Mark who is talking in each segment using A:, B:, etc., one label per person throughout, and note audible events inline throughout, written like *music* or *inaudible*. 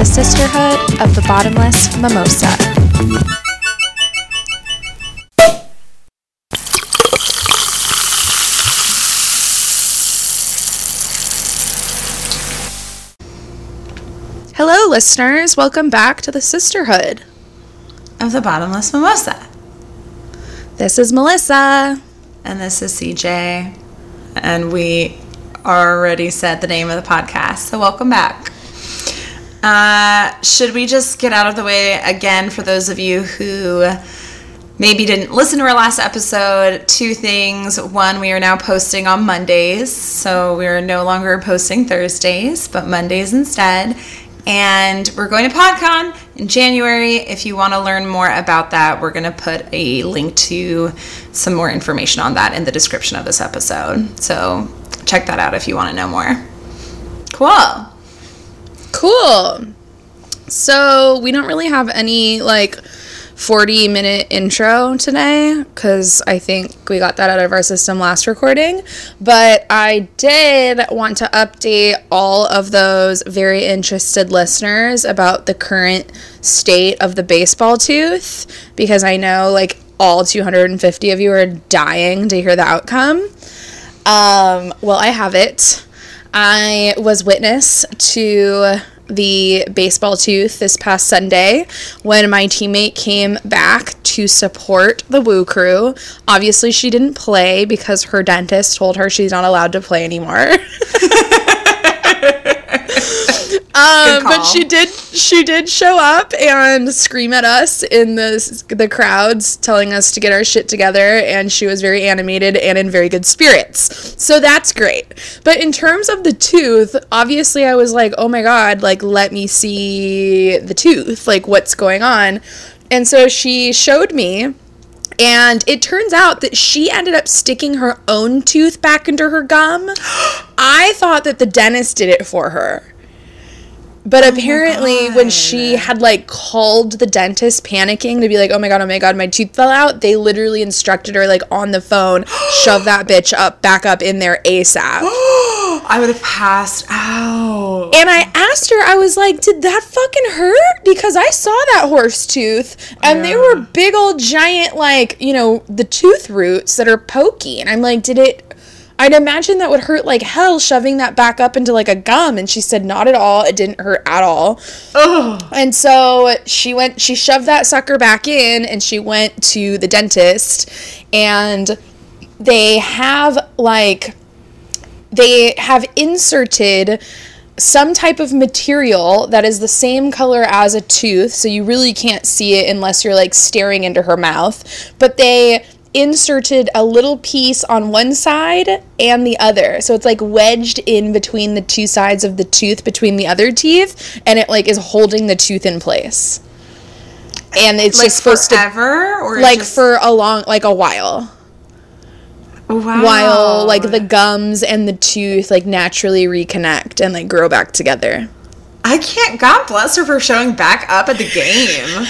A: the Sisterhood of the Bottomless Mimosa. Hello, listeners. Welcome back to the Sisterhood.
B: of the bottomless mimosa.
A: This is Melissa.
B: And this is CJ. And we already said the name of the podcast. So welcome back. Uh, should we just get out of the way again for those of you who maybe didn't listen to our last episode? Two things. One, we are now posting on Mondays. So we are no longer posting Thursdays, but Mondays instead. And we're going to PodCon in January. If you want to learn more about that, we're going to put a link to some more information on that in the description of this episode. So check that out if you want to know more. Cool.
A: Cool. So, we don't really have any like 40 minute intro today because I think we got that out of our system last recording. But I did want to update all of those very interested listeners about the current state of the baseball tooth because I know like all 250 of you are dying to hear the outcome. Um, well, I have it. I was witness to the baseball tooth this past Sunday when my teammate came back to support the Woo Crew. Obviously, she didn't play because her dentist told her she's not allowed to play anymore. *laughs* *laughs* Um, but she did she did show up and scream at us in the the crowds telling us to get our shit together and she was very animated and in very good spirits. So that's great. But in terms of the tooth, obviously I was like, "Oh my god, like let me see the tooth. Like what's going on?" And so she showed me and it turns out that she ended up sticking her own tooth back into her gum. *gasps* I thought that the dentist did it for her. But oh apparently, when she had like called the dentist panicking to be like, oh my God, oh my God, my tooth fell out, they literally instructed her like on the phone, *gasps* shove that bitch up, back up in there ASAP.
B: I would have passed out.
A: And I asked her, I was like, did that fucking hurt? Because I saw that horse tooth and they were big old giant, like, you know, the tooth roots that are pokey. And I'm like, did it. I'd imagine that would hurt like hell shoving that back up into like a gum. And she said, not at all. It didn't hurt at all. And so she went, she shoved that sucker back in and she went to the dentist. And they have like, they have inserted some type of material that is the same color as a tooth, so you really can't see it unless you're like staring into her mouth. But they inserted a little piece on one side and the other. So it's like wedged in between the two sides of the tooth between the other teeth and it like is holding the tooth in place. And it's
B: like
A: just supposed to
B: forever, or
A: like
B: just-
A: for a long like a while
B: wow.
A: while like the gums and the tooth like naturally reconnect and like grow back together.
B: I can't. God bless her for showing back up at the game.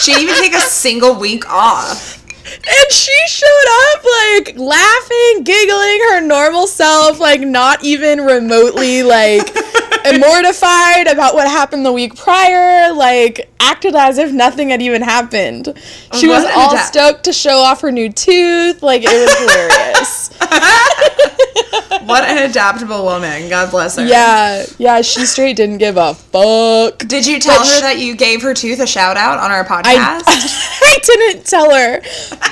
B: she didn't even take a single week off.
A: And she showed up like laughing, giggling, her normal self, like not even remotely like *laughs* mortified about what happened the week prior, like acted as if nothing had even happened. She was
B: What an
A: all
B: adapt-
A: stoked to show off her new tooth, like it was hilarious. *laughs* *laughs*
B: What an adaptable woman. God bless her.
A: yeah, yeah, she straight didn't give a fuck.
B: Did you tell
A: But
B: her
A: sh-
B: that you gave her tooth a shout out on our *laughs* podcast?
A: I didn't tell her,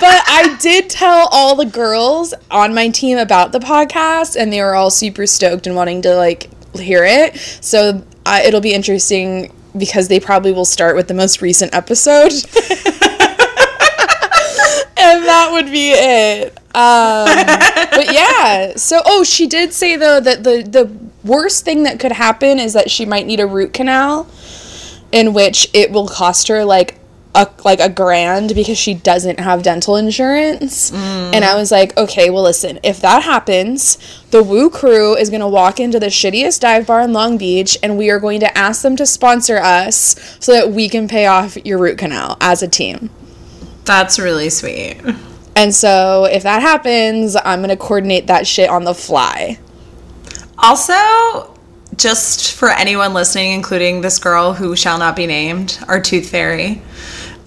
A: but I did tell all the girls on my team about the podcast, and they were all super stoked and wanting to like hear it. So uh, it'll be interesting because they probably will start with the most recent episode, *laughs* would be it. Um, but yeah, so oh, she did say though that the the worst thing that could happen is that she might need a root canal in which it will cost her like a like a grand because she doesn't have dental insurance. And I was like, okay, well listen, if that happens, the Woo crew is gonna walk into the shittiest dive bar in Long Beach and we are going to ask them to sponsor us so that we can pay off your root canal as a team.
B: That's really sweet.
A: And so if that happens, I'm gonna coordinate that shit on the fly.
B: Also, just for anyone listening, including this girl who shall not be named, our tooth fairy,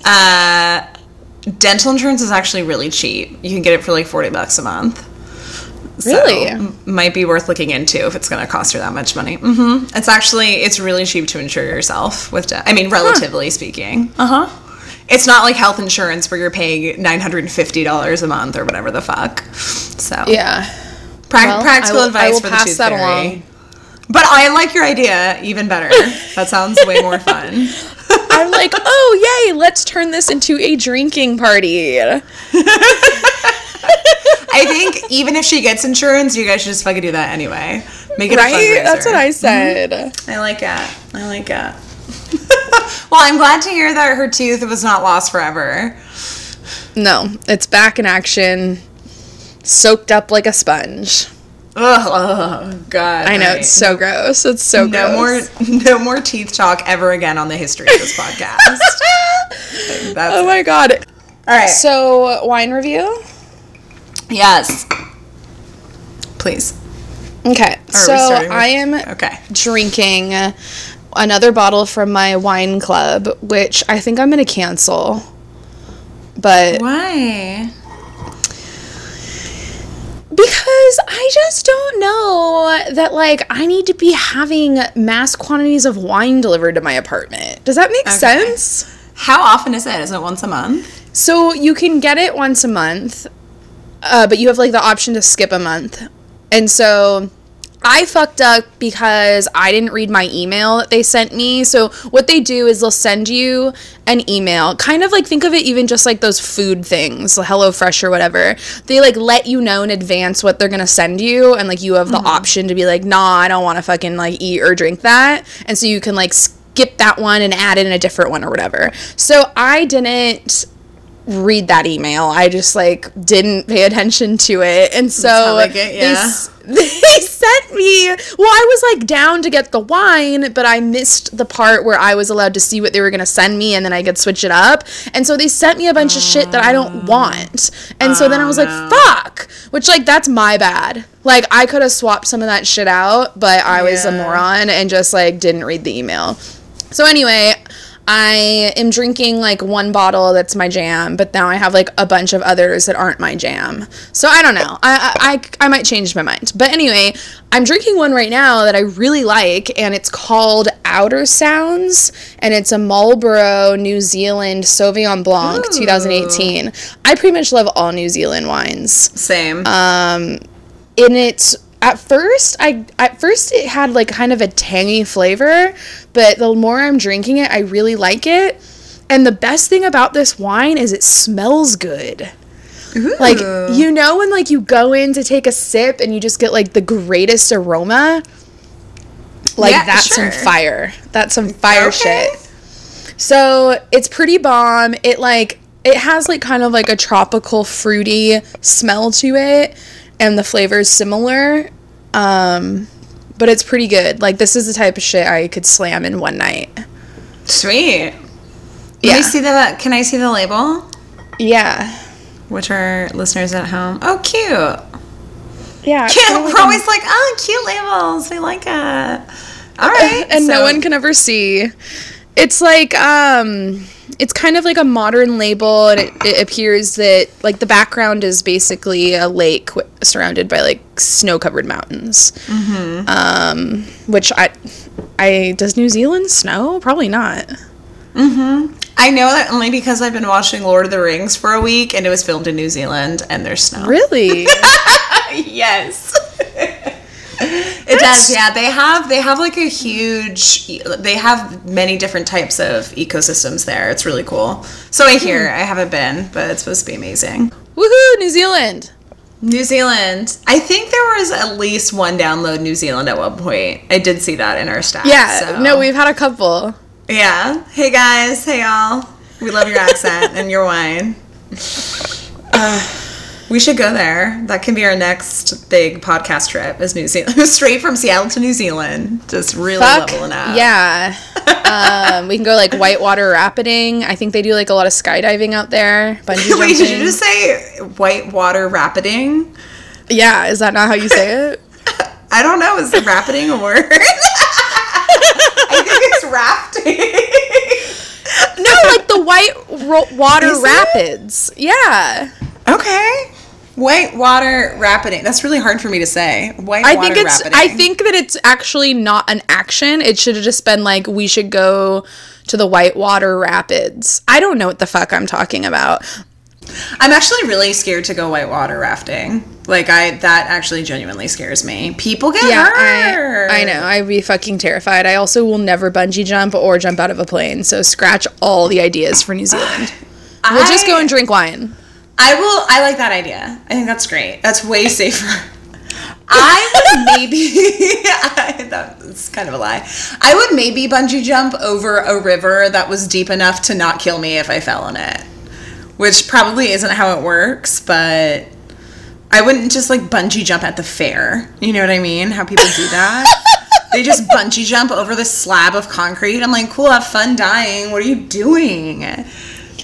B: uh, dental insurance is actually really cheap. You can get it for like 40 bucks a month. So,
A: Really?
B: m- might be worth looking into if it's going to cost her that much money. hmm It's actually it's really cheap to insure yourself with. De- I mean, relatively speaking. Uh huh. It's not like health insurance where you're paying nine hundred and fifty dollars a month or whatever the fuck. So
A: Yeah.
B: Prac-
A: Well,
B: practical
A: will-
B: advice for the
A: pass
B: tooth fairy.
A: along.
B: But I like your idea even better. that sounds way more fun. *laughs*
A: I'm like, oh yay, let's turn this into a drinking party.
B: I think even if she gets insurance, you guys should just fucking do that anyway. Make it a
A: Right?
B: fundraiser.
A: That's what I mm-hmm. said.
B: I like it. I like it. Well, I'm glad to hear that her tooth was not lost forever.
A: No, it's back in action, soaked up like a sponge.
B: Ugh, oh, God.
A: I know
B: right.
A: it's so gross. It's so
B: no
A: gross.
B: more, *laughs* no more teeth talk ever again on the history of this podcast. *laughs* That's
A: Oh my god.
B: all right.
A: So wine review.
B: yes, please.
A: Okay,
B: Are
A: so I am
B: Okay.
A: drinking another bottle from my wine club, which I think I'm gonna cancel. But
B: Why?
A: because I just don't know that like I need to be having mass quantities of wine delivered to my apartment. Does that make sense?
B: How often is it? Is it once a month?
A: So you can get it once a month, uh, but you have like the option to skip a month. And so I fucked up because I didn't read my email that they sent me. So what they do is they'll send you an email, kind of like think of it even just like those food things, like HelloFresh or whatever. They like let you know in advance what they're gonna send you, and like you have the mm-hmm. option to be like, nah, I don't want to fucking like eat or drink that, and so you can like skip that one and add in a different one or whatever. So I didn't read that email. I just like didn't pay attention to it. And so
B: they get
A: they, s- *laughs* they sent me well, I was like down to get the wine, but I missed the part where I was allowed to see what they were gonna send me and then I could switch it up. And so they sent me a bunch of shit that I don't want. And so then I was
B: Oh,
A: like, fuck. Which like that's my bad. Like I could have swapped some of that shit out, but I was a moron and just like didn't read the email. So anyway, I am drinking like one bottle that's my jam, but now I have like a bunch of others that aren't my jam. So I don't know. I I, I, might change my mind. But anyway, I'm drinking one right now that I really like, and it's called Outer Sounds, and it's a Marlborough New Zealand Sauvignon Blanc
B: Ooh.
A: 2018. I pretty much love all New Zealand wines
B: Same.
A: Um, and it's at first I at first it had like kind of a tangy flavor, but the more I'm drinking it, I really like it. And the best thing about this wine is it smells good. Like you know when like you go in to take a sip and you just get like the greatest aroma? Like
B: Yeah,
A: that's
B: sure.
A: some fire. That's some fire
B: Okay.
A: shit. So it's pretty bomb. It like it has like kind of like a tropical fruity smell to it, and the flavor is similar. Um, but it's pretty good. Like this is the type of shit I could slam in one night.
B: Sweet.
A: Yeah.
B: Can I see the Can I see the label?
A: Yeah.
B: Which are listeners at home? Oh, cute.
A: Yeah.
B: Cute. We're
A: like
B: always like, oh, cute labels. We like it. All right. *laughs*
A: and no one can ever see. It's like um it's kind of like a modern label and it, it appears that like the background is basically a lake wi- surrounded by like snow-covered mountains.
B: Mm-hmm.
A: Um which I I does New Zealand snow? Probably not.
B: I know that only because I've been watching Lord of the Rings for a week, and it was filmed in New Zealand, and there's snow.
A: Really? *laughs*
B: yes. *laughs* It does, yeah. They have they have like a huge they have many different types of ecosystems there. It's really cool. So I hear I haven't been, but it's supposed to be amazing.
A: Woohoo, New Zealand.
B: New Zealand. I think there was at least one download New Zealand at one point. I did see that in our stats.
A: Yeah,
B: so-
A: no, we've had a couple.
B: Yeah. Hey guys, hey y'all. We love your accent and your wine. *sighs* Uh, we should go there. That can be our next big podcast trip is New Zealand. *laughs* Straight from Seattle to New Zealand. Just really
A: Fuck,
B: leveling up.
A: Yeah. um, we can go like whitewater rapiding. I think they do like a lot of skydiving out there. Bungee *laughs*
B: Wait, did you just say whitewater rapiding?
A: Yeah, is that not how you say it? *laughs*
B: I don't know. Is rapiding a word?
A: I
B: think it's rafting.
A: no, like the white ro- water rapids. It? Yeah.
B: Okay. Whitewater rapiding. That's really hard for me to say. Whitewater
A: I think it's
B: rapiding.
A: I think that it's actually not an action. It should have just been like we should go to the Whitewater Rapids. I don't know what the fuck I'm talking about.
B: I'm actually really scared to go whitewater rafting. Like I that actually genuinely scares me. People get
A: Yeah,
B: hurt.
A: I, I know. I'd be fucking terrified. I also will never bungee jump or jump out of a plane. So scratch all the ideas for New Zealand. *sighs* We'll just go and drink wine.
B: I will. I like that idea. I think that's great. That's way safer. I *laughs* would maybe. *laughs* I, that's kind of a lie. I would maybe bungee jump over a river that was deep enough to not kill me if I fell in it, which probably isn't how it works. But I wouldn't just like bungee jump at the fair. You know what I mean? How people do that. *laughs* they just bungee jump over this slab of concrete. I'm like, cool, have fun dying. What are you doing?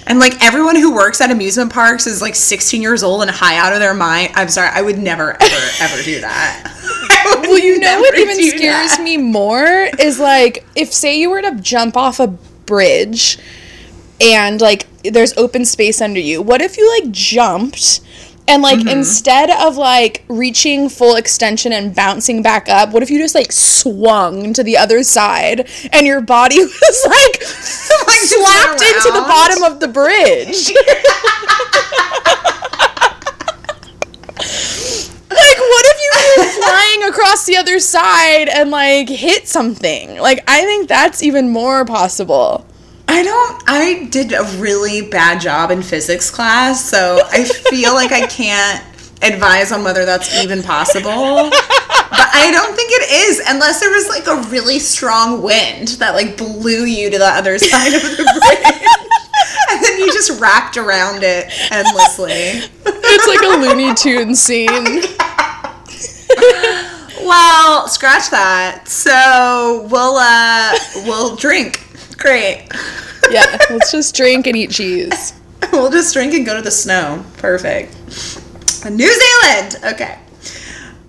B: And like everyone who works at amusement parks is like 16 years old and high out of their mind. I'm sorry, I would never, ever, *laughs* ever do that. *laughs*
A: Well, you know what even scares
B: that.
A: me more is like if say you were to jump off a bridge and like there's open space under you. What if you like jumped and like
B: Mm-hmm.
A: instead of like reaching full extension and bouncing back up, what if you just like swung to the other side and your body *laughs* was like,
B: just
A: slapped into the bottom of the bridge? *laughs* Like, what if you were flying across the other side and like hit something? Like, I think that's even more possible.
B: I don't, I did a really bad job in physics class, so I feel like I *laughs* can't advise on whether that's even possible. But I don't think it is unless there was like a really strong wind that like blew you to the other *laughs* side of the bridge. and then you just wrapped around it endlessly.
A: It's like a Looney Tune scene.
B: Well, scratch that. So we'll uh we'll drink. Great.
A: Yeah, let's just drink and eat cheese. *laughs*
B: We'll just drink and go to the snow. Perfect. New Zealand. Okay.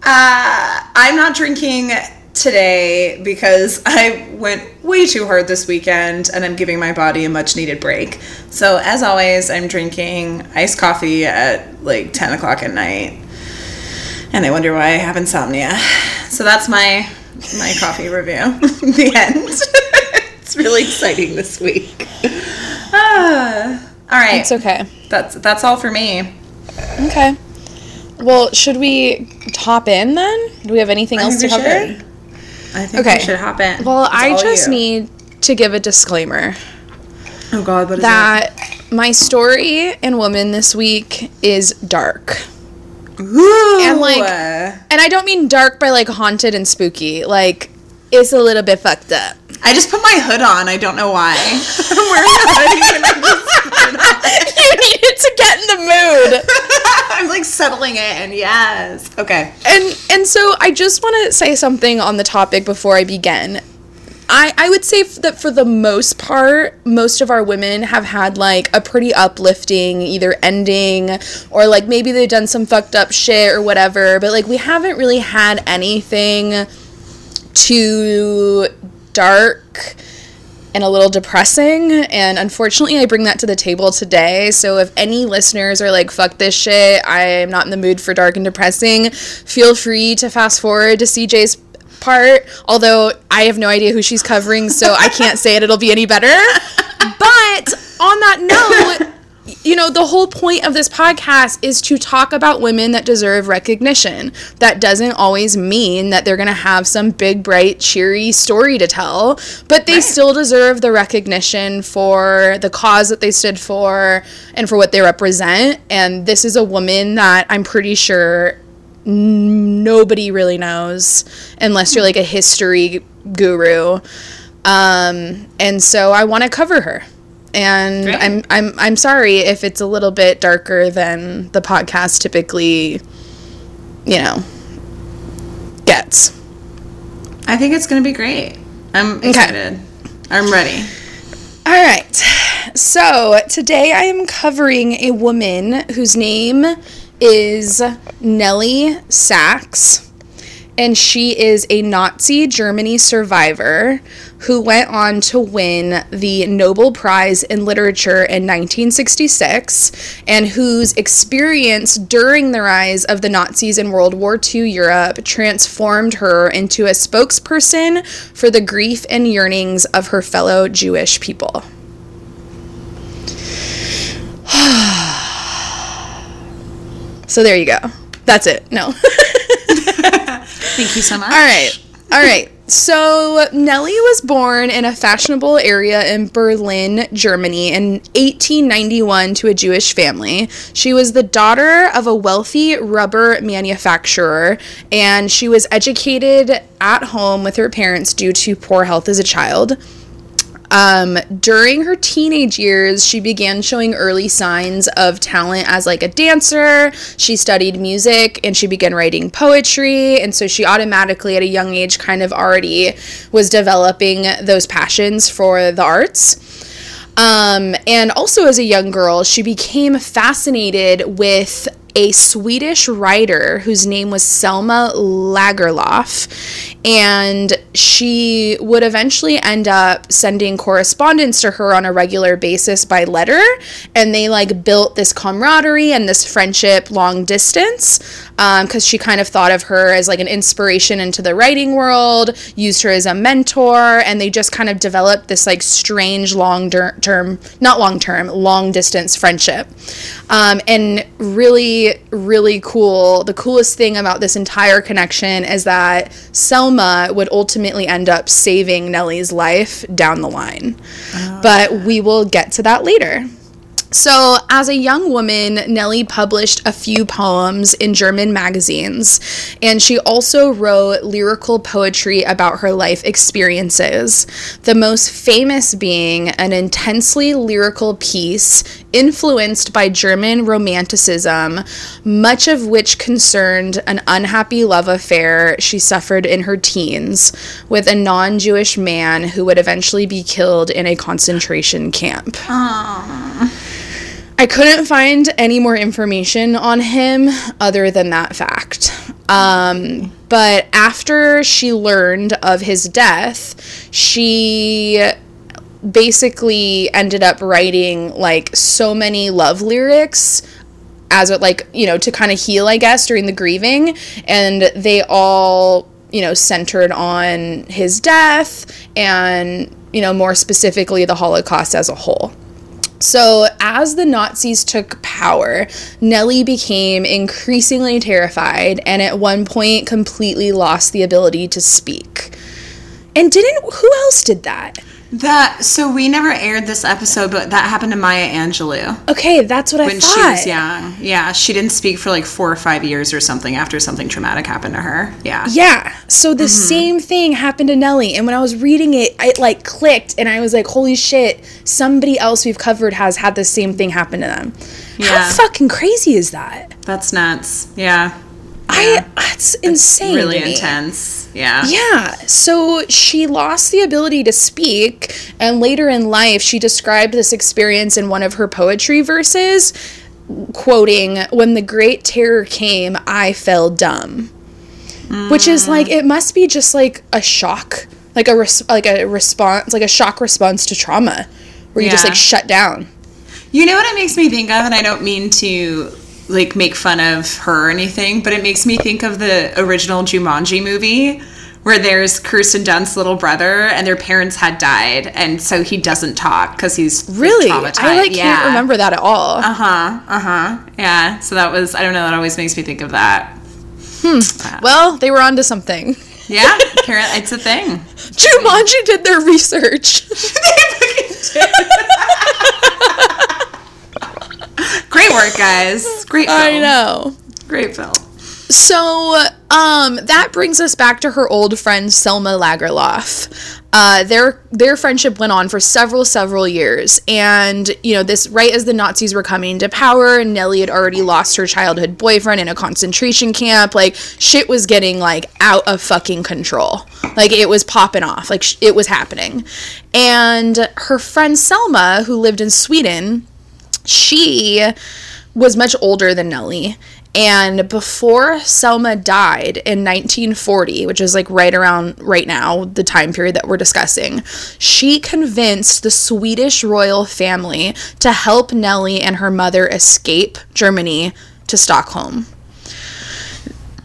B: Uh, I'm not drinking today because *laughs* I went way too hard this weekend and I'm giving my body a much needed break. So, as always, I'm drinking iced coffee at like 10 o'clock at night. And I wonder why I have insomnia. So, that's my my coffee review. *laughs* the end. It's really exciting this week. Ah, all right.
A: It's okay.
B: That's that's all for me.
A: Okay. Well, should we top in then? Do we have anything else to
B: think we
A: cover?
B: should. I think
A: Okay.
B: we should hop in.
A: Well,
B: It's
A: I just
B: you.
A: need to give a disclaimer
B: Oh God, what is
A: that my story in Woman this week is dark.
B: Ooh.
A: and, like, And I don't mean dark by like haunted and spooky. Like, it's a little bit fucked up.
B: I just put my hood on. I don't know why. *laughs* I'm wearing a hoodie and I just put it on. *laughs*
A: you needed to get in the mood. *laughs*
B: I'm like settling in. Yes. Okay.
A: and and so I just want to say something on the topic before I begin. I, I would say f- that for the most part, most of our women have had like a pretty uplifting either ending or like maybe they've done some fucked up shit or whatever, but like we haven't really had anything too dark and a little depressing. And unfortunately, I bring that to the table today. So if any listeners are like, fuck this shit, I'm not in the mood for dark and depressing, feel free to fast forward to CJ's part. Although I have no idea who she's covering, so I can't say it, it'll be any better. *laughs* But on that note, you know, the whole point of this podcast is to talk about women that deserve recognition. That doesn't always mean that they're going to have some big, bright, cheery story to tell, but they still deserve the recognition for the cause that they stood for and for what they represent. And this is a woman that I'm pretty sure nobody really knows unless you're like a history guru. Um, and so I want to cover her. And
B: Great.
A: I'm I'm I'm sorry if it's a little bit darker than the podcast typically, you know, gets.
B: I think it's gonna be great. I'm excited. I'm ready.
A: All right. So today I am covering a woman whose name is Nelly Sachs. And she is a Nazi Germany survivor who went on to win the Nobel Prize in Literature in 1966, and whose experience during the rise of the Nazis in World War II Europe transformed her into a spokesperson for the grief and yearnings of her fellow Jewish people. *sighs* so there you go. That's it. No. *laughs*
B: Thank you so much.
A: All right. All right. So Nelly was born in a fashionable area in Berlin, Germany in 1891 to a Jewish family. She was the daughter of a wealthy rubber manufacturer and she was educated at home with her parents due to poor health as a child. Um, during her teenage years, she began showing early signs of talent as like a dancer. She studied music and she began writing poetry. And so she automatically, at a young age, kind of already was developing those passions for the arts. Um, and also, as a young girl, she became fascinated with a Swedish writer whose name was Selma Lagerlof. And she would eventually end up sending correspondence to her on a regular basis by letter. And they like built this camaraderie and this friendship long distance because um, she kind of thought of her as like an inspiration into the writing world, used her as a mentor. And they just kind of developed this like strange long term, not long term, long distance friendship. Um, and really, really cool. The coolest thing about this entire connection is that Selma would ultimately end up saving Nelly's life down the line. Oh, but we will get to that later. So, as a young woman, Nelly published a few poems in German magazines, and she also wrote lyrical poetry about her life experiences. The most famous being an intensely lyrical piece influenced by German Romanticism, much of which concerned an unhappy love affair she suffered in her teens with a non Jewish man who would eventually be killed in a concentration camp. Aww. I couldn't find any more information on him other than that fact. Um, but after she learned of his death, she basically ended up writing like so many love lyrics as it like you know to kind of heal i guess during the grieving and they all you know centered on his death and you know more specifically the holocaust as a whole so, as the Nazis took power, Nelly became increasingly terrified and at one point completely lost the ability to speak. And didn't, who else did that?
B: That so we never aired this episode, but that happened to Maya Angelou.
A: Okay, that's what I when thought.
B: When she was young, yeah, she didn't speak for like four or five years or something after something traumatic happened to her. Yeah,
A: yeah. So the mm-hmm. same thing happened to Nelly, and when I was reading it, it like clicked, and I was like, "Holy shit! Somebody else we've covered has had the same thing happen to them." Yeah. How fucking crazy is that?
B: That's nuts. Yeah.
A: I that's insane.
B: It's really intense. Yeah.
A: Yeah. So she lost the ability to speak, and later in life, she described this experience in one of her poetry verses, quoting, "When the great terror came, I fell dumb," mm. which is like it must be just like a shock, like a res- like a response, like a shock response to trauma, where you yeah. just like shut down.
B: You know what it makes me think of, and I don't mean to like make fun of her or anything, but it makes me think of the original Jumanji movie where there's Kirsten Dunst's little brother and their parents had died, and so he doesn't talk because he's
A: really traumatized. I like yeah. can't remember that at all.
B: Uh huh. Uh huh. Yeah. So that was I don't know. That always makes me think of that.
A: Hmm. Well, they were onto something.
B: Yeah, Karen, it's a thing. *laughs*
A: Jumanji did their research. *laughs* *laughs*
B: Great work, guys. Great film.
A: I know.
B: Great film.
A: So, um, that brings us back to her old friend Selma Lagerlof. Uh, their their friendship went on for several several years, and you know this right as the Nazis were coming to power, Nelly had already lost her childhood boyfriend in a concentration camp. Like shit was getting like out of fucking control. Like it was popping off. Like sh- it was happening, and her friend Selma, who lived in Sweden, she was much older than Nelly And before Selma died in 1940, which is like right around right now, the time period that we're discussing, she convinced the Swedish royal family to help Nelly and her mother escape Germany to Stockholm.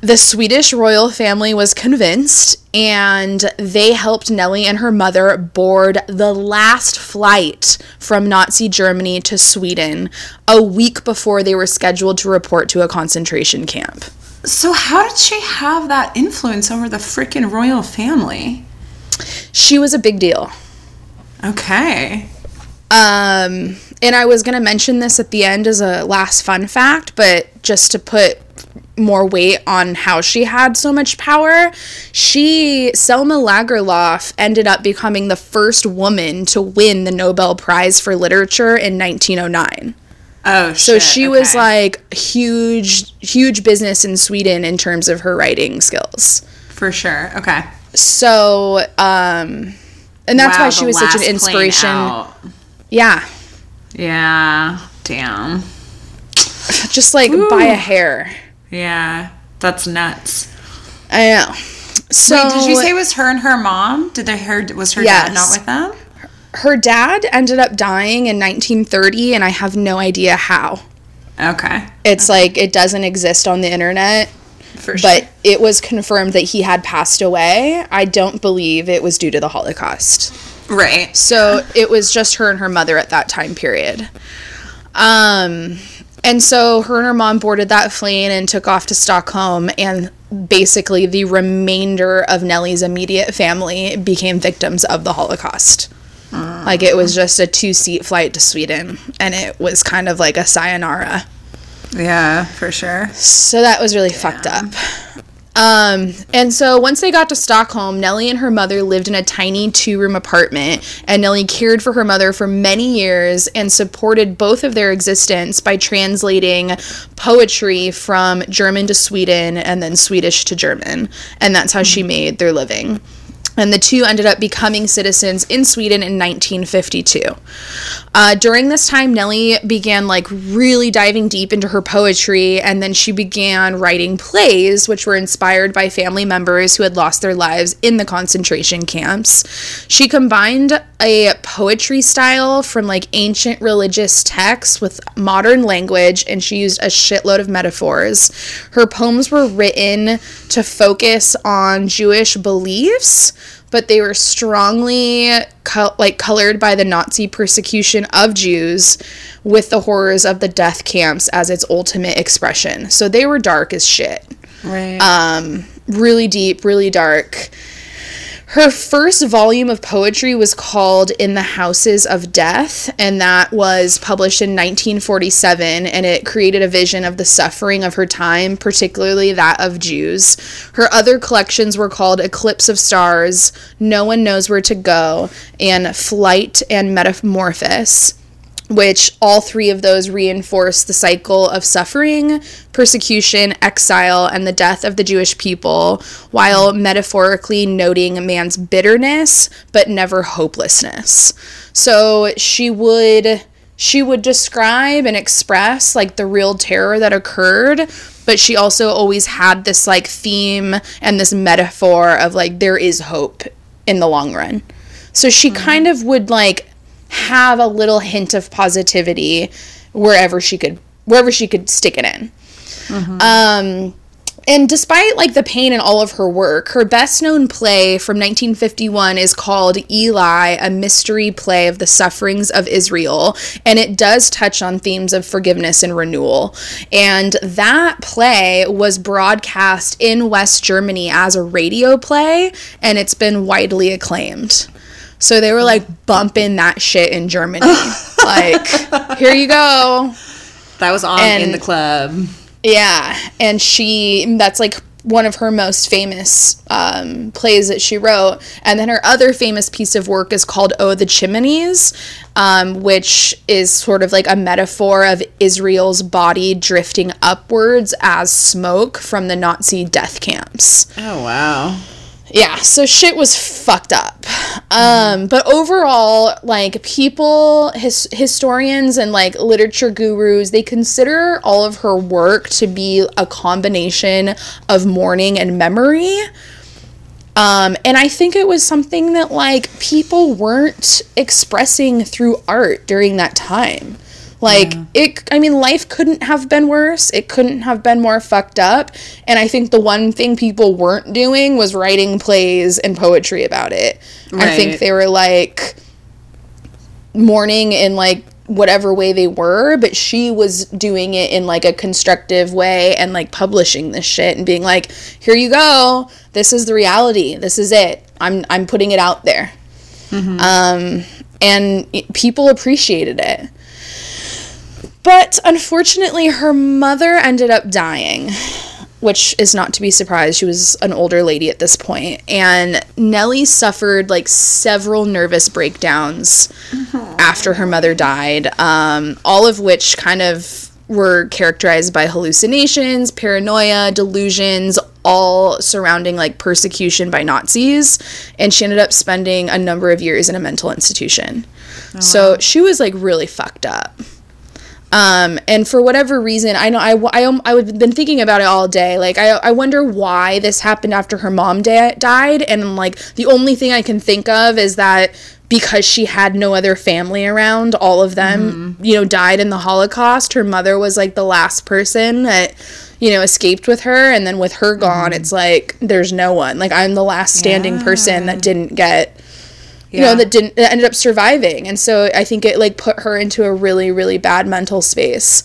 A: The Swedish royal family was convinced, and they helped Nelly and her mother board the last flight from Nazi Germany to Sweden a week before they were scheduled to report to a concentration camp.
B: So, how did she have that influence over the freaking royal family?
A: She was a big deal.
B: Okay.
A: Um, and I was going to mention this at the end as a last fun fact, but just to put more weight on how she had so much power, she, Selma Lagerlof, ended up becoming the first woman to win the Nobel Prize for Literature in 1909.
B: Oh,
A: So
B: shit,
A: she was like huge, huge business in Sweden in terms of her writing skills.
B: For sure. Okay.
A: So, um, and that's
B: Wow,
A: why she was such an inspiration. Yeah.
B: Yeah. Damn.
A: Just like by a hair.
B: Yeah. That's nuts.
A: I know. So
B: Wait, did you say it was her and her mom? Did they her was her dad not with them?
A: her dad ended up dying in 1930 and I have no idea how.
B: Okay.
A: It's like it doesn't exist on the internet,
B: For sure.
A: but it was confirmed that he had passed away. I don't believe it was due to the Holocaust.
B: right.
A: So it was just her and her mother at that time period. Um, and so her and her mom boarded that plane and took off to Stockholm, and basically the remainder of Nelly's immediate family became victims of the Holocaust. Like it was just a two seat flight to Sweden, and it was kind of like a sayonara.
B: Yeah, for sure.
A: So that was really fucked up. Um, and so once they got to Stockholm, Nelly and her mother lived in a tiny two room apartment, and Nelly cared for her mother for many years and supported both of their existence by translating poetry from German to Sweden and then Swedish to German. And that's how she made their living. And the two ended up becoming citizens in Sweden in 1952. Uh, during this time, Nelly began like really diving deep into her poetry, and then she began writing plays, which were inspired by family members who had lost their lives in the concentration camps. She combined a poetry style from like ancient religious texts with modern language, and she used a shitload of metaphors. Her poems were written to focus on Jewish beliefs but they were strongly co- like colored by the Nazi persecution of Jews with the horrors of the death camps as its ultimate expression. So they were dark as shit.
B: Right.
A: Um really deep, really dark. Her first volume of poetry was called In the Houses of Death, and that was published in 1947, and it created a vision of the suffering of her time, particularly that of Jews. Her other collections were called Eclipse of Stars, No One Knows Where to Go, and Flight and Metamorphosis which all three of those reinforce the cycle of suffering, persecution, exile, and the death of the Jewish people, while metaphorically noting a man's bitterness but never hopelessness. So she would she would describe and express like the real terror that occurred but she also always had this like theme and this metaphor of like there is hope in the long run so she mm-hmm. kind of would like have a little hint of positivity wherever she could wherever she could stick it in. Um and despite like the pain in all of her work, her best known play from 1951 is called Eli, a mystery play of the sufferings of Israel, and it does touch on themes of forgiveness and renewal. And that play was broadcast in West Germany as a radio play, and it's been widely acclaimed. So they were like bumping that shit in Germany. *laughs* like, here you go.
B: that was on in the club.
A: Yeah, and she that's like one of her most famous um, plays that she wrote. And then her other famous piece of work is called Oh the Chimneys, um, which is sort of like a metaphor of Israel's body drifting upwards as smoke from the Nazi death camps.
B: Oh wow.
A: Yeah so shit was fucked up. Um but overall like people his, historians and like literature gurus they consider all of her work to be a combination of mourning and memory. Um and i think it was something that like people weren't expressing through art during that time like it I mean life couldn't have been worse. It couldn't have been more fucked up. And I think the one thing people weren't doing was writing plays and poetry about it. I think they were like mourning in like whatever way they were, but she was doing it in like a constructive way and like publishing this shit and being like, "Here you go. This is the reality. This is it. I'm I'm putting it out there." Um and people appreciated it. But unfortunately, her mother ended up dying, which is not to be surprised. She was an older lady at this point, and Nelly suffered like several nervous breakdowns after her mother died, um, all of which kind of were characterized by hallucinations, paranoia, delusions, all surrounding like persecution by Nazis. And she ended up spending a number of years in a mental institution. so she was like really fucked up. Um, and for whatever reason, I know I, I, um, I have been thinking about it all day. Like, I, I wonder why this happened after her mom da- died. And, like, the only thing I can think of is that because she had no other family around, all of them, mm-hmm. you know, died in the Holocaust. Her mother was, like, the last person that, you know, escaped with her. And then with her gone, mm-hmm. it's like, there's no one. Like, I'm the last standing person that didn't get you know that didn't that ended up surviving. And so i think it like put her into a really really bad mental space.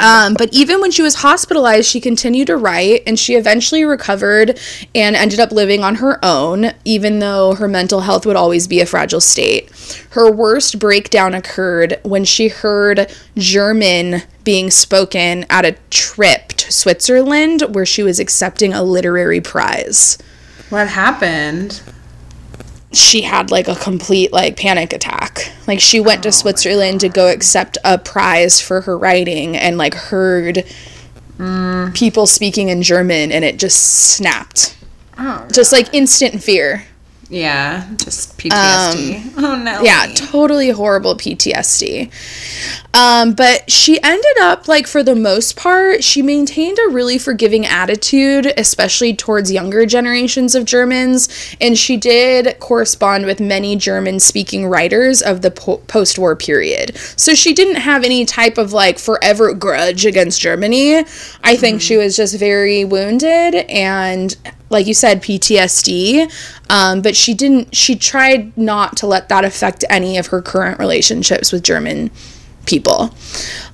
A: Um, but even when she was hospitalized she continued to write and she eventually recovered and ended up living on her own even though her mental health would always be a fragile state. Her worst breakdown occurred when she heard german being spoken at a trip to switzerland where she was accepting a literary prize.
B: What happened?
A: She had like a complete like panic attack. Like she went to Switzerland to go accept a prize for her writing and like heard mm. people speaking in German and it just snapped.
B: Oh,
A: Just like instant fear.
B: Yeah, just PTSD. *laughs* oh no.
A: Yeah, totally horrible PTSD. Um, but she ended up, like, for the most part, she maintained a really forgiving attitude, especially towards younger generations of Germans. And she did correspond with many German speaking writers of the po- post war period. So she didn't have any type of, like, forever grudge against Germany. I think she was just very wounded and like you said PTSD um, but she didn't she tried not to let that affect any of her current relationships with German people.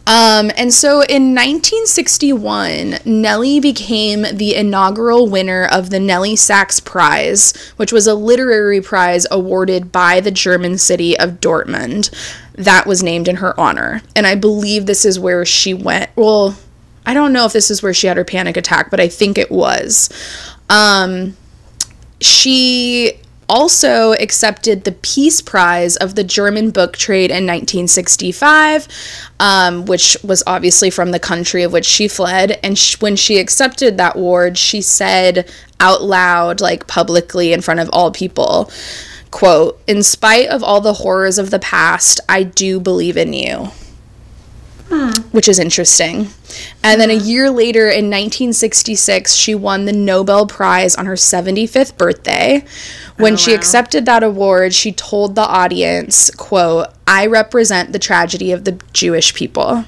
A: Um, and so in 1961 Nelly became the inaugural winner of the Nelly Sachs Prize which was a literary prize awarded by the German city of Dortmund. That was named in her honor. And I believe this is where she went well I don't know if this is where she had her panic attack, but I think it was. Um, she also accepted the Peace Prize of the German book trade in 1965, um, which was obviously from the country of which she fled. And sh- when she accepted that award, she said out loud, like publicly in front of all people, quote, in spite of all the horrors of the past, I do believe in you which is interesting. And then a year later, in 1966, she won the Nobel Prize on her 75th birthday. When she
B: wow.
A: accepted that award, she told the audience, quote, I represent the tragedy of the Jewish people.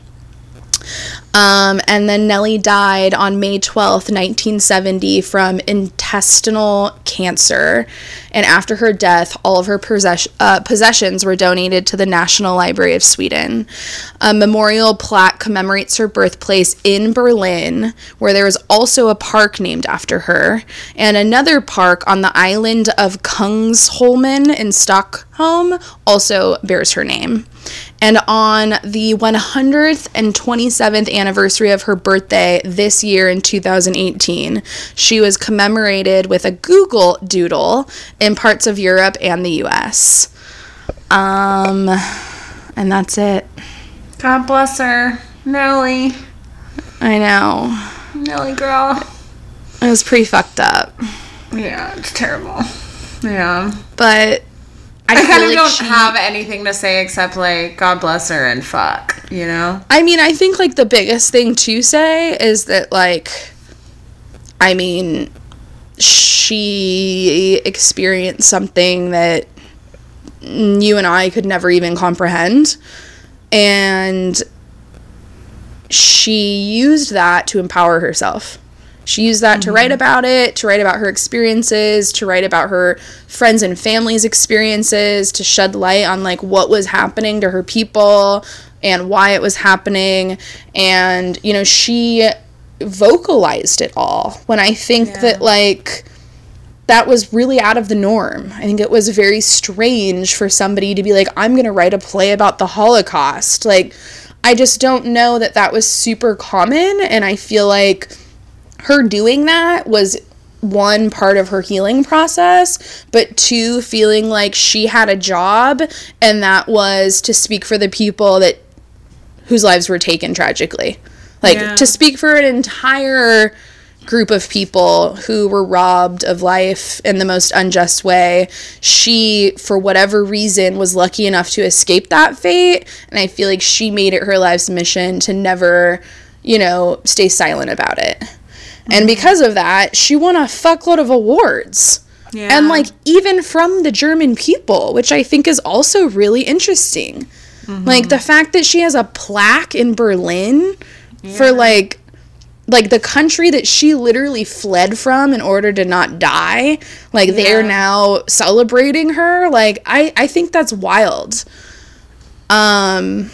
A: Um, and then Nelly died on May 12th, 1970, from intestinal cancer. And after her death, all of her possess- uh, possessions were donated to the National Library of Sweden. A memorial plaque commemorates her birthplace in Berlin, where there is also a park named after her, and another park on the island of Kungsholmen in Stockholm also bears her name. And on the 127th anniversary of her birthday this year in 2018, she was commemorated with a Google Doodle in parts of Europe and the US. Um, and that's it.
B: God bless her. Nelly.
A: I know.
B: Nelly girl.
A: It was pretty fucked up.
B: Yeah, it's terrible. Yeah.
A: But I,
B: I kind of
A: like
B: don't
A: she-
B: have anything to say except like God bless her and fuck, you know?
A: I mean, I think like the biggest thing to say is that like I mean she experienced something that you and I could never even comprehend and she used that to empower herself. She used that to write mm-hmm. about it, to write about her experiences, to write about her friends and family's experiences, to shed light on like what was happening to her people and why it was happening. And, you know, she vocalized it all when I think that like that was really out of the norm. I think it was very strange for somebody to be like, I'm going to write a play about the Holocaust. Like, I just don't know that that was super common. And I feel like her doing that was one part of her healing process, but two, feeling like she had a job and that was to speak for the people that whose lives were taken tragically. Like
B: Yeah.
A: to speak for an entire group of people who were robbed of life in the most unjust way. She, for whatever reason, was lucky enough to escape that fate. And I feel like she made it her life's mission to never, you know, stay silent about it. And mm-hmm. because of that, she won a fuckload of awards.
B: Yeah.
A: And like even from the German people, which I think is also really interesting. Mm-hmm. Like the fact that she has a plaque in Berlin for like like the country that she literally fled from in order to not die like they're now celebrating her like i i think that's wild um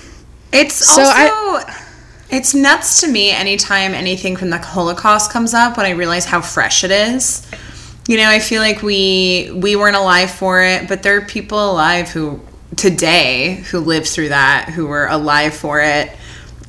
B: It's
A: So
B: also
A: I-
B: it's nuts to me anytime anything from the Holocaust comes up when I realize how fresh it is. You know, I feel like we we weren't alive for it, but there are people alive who today who lived through that, who were alive for it.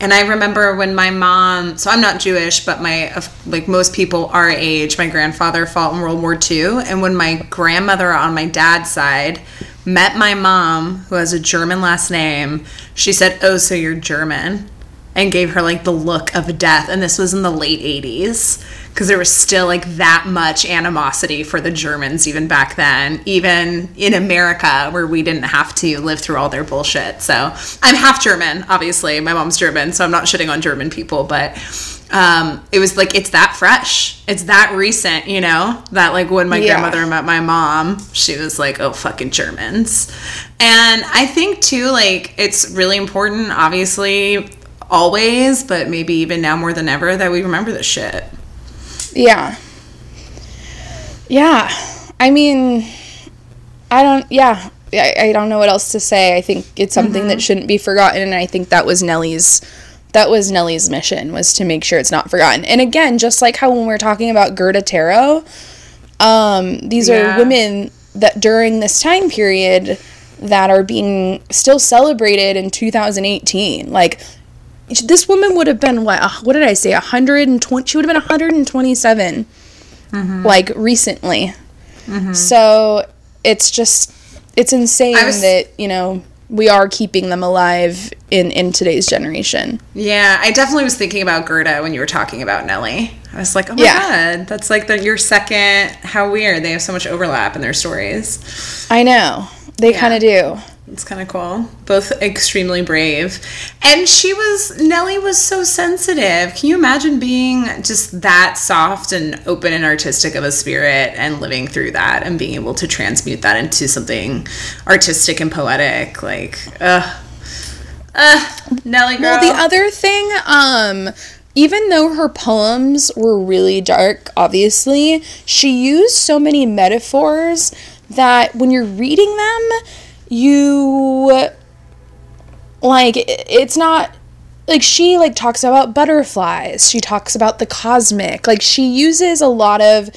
B: And I remember when my mom, so I'm not Jewish, but my like most people our age, my grandfather fought in World War II, and when my grandmother on my dad's side met my mom, who has a German last name, she said, "Oh, so you're German." And gave her like the look of death. And this was in the late 80s because there was still like that much animosity for the germans even back then even in america where we didn't have to live through all their bullshit. So i'm half german obviously. My mom's german so i'm not shitting on german people but um, it was like it's that fresh. It's that recent you know that like when my
A: Yeah.
B: grandmother met my mom she was like oh fucking germans. And i think too like it's really important obviously always, but maybe even now more than ever, that we remember this shit.
A: yeah. Yeah. I mean i don't yeah. I, I don't know what else to say. I think it's something that shouldn't be forgotten and i think that was Nelly's that was Nelly's mission was to make sure it's not forgotten. And again just like how when we're talking about Gerda Taro um, these
B: Yeah.
A: are women that during this time period that are being still celebrated in 2018 like this woman would have been what what did i say 120 she would have been 127 mm-hmm. like recently mm-hmm. so it's just it's insane
B: was-
A: that you know we are keeping them alive in in today's generation
B: Yeah, I definitely was thinking about Gerda when you were talking about Nelly. I was like, oh my
A: Yeah.
B: god, that's like the, your second. How weird. They have so much overlap in their stories.
A: i know they kind of do
B: It's kind of cool. Both extremely brave. And she was, Nelly was so sensitive. Can you imagine being just that soft and open and artistic of a spirit and living through that and being able to transmute that into something artistic and poetic? Like, ugh. Ugh, Nelly girl.
A: Well, the other thing, um, even though her poems were really dark, obviously, she used so many metaphors that when you're reading them, you like it's not like she like talks about butterflies. She talks about the cosmic. Like she uses a lot of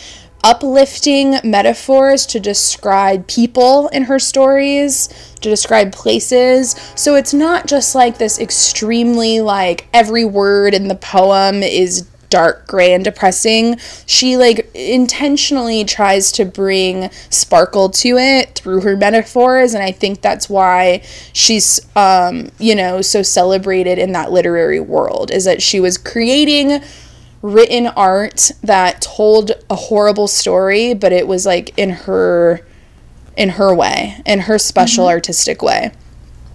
A: uplifting metaphors to describe people in her stories to describe places. So it's not just like this extremely like every word in the poem is dark gray and depressing she like intentionally tries to bring sparkle to it through her metaphors and i think that's why she's um you know so celebrated in that literary world is that she was creating written art that told a horrible story, but it was like in her in her way, in her special artistic way.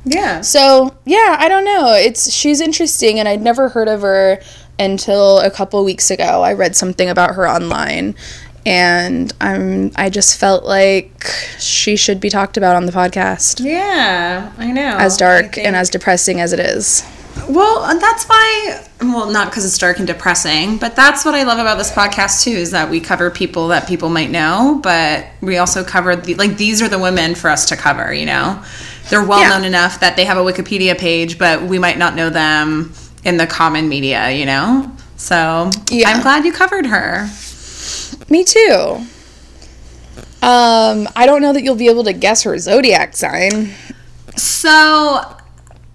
B: Yeah.
A: So yeah, I don't know. It's she's interesting, and I'd never heard of her until a couple weeks ago. I read something about her online, and I'm I just felt like she should be talked about on the podcast.
B: Yeah, I know.
A: As dark and as depressing as it is.
B: Well, and that's why, well, not because it's dark and depressing, but that's what I love about this podcast too, is that we cover people that people might know, but we also cover the, like, these are the women for us to cover, you know? They're well known enough that they have a Wikipedia page, but we might not know them in the common media, you know? So
A: Yeah.
B: I'm glad you covered her.
A: Me too. Um, I don't know that you'll be able to guess her zodiac sign.
B: So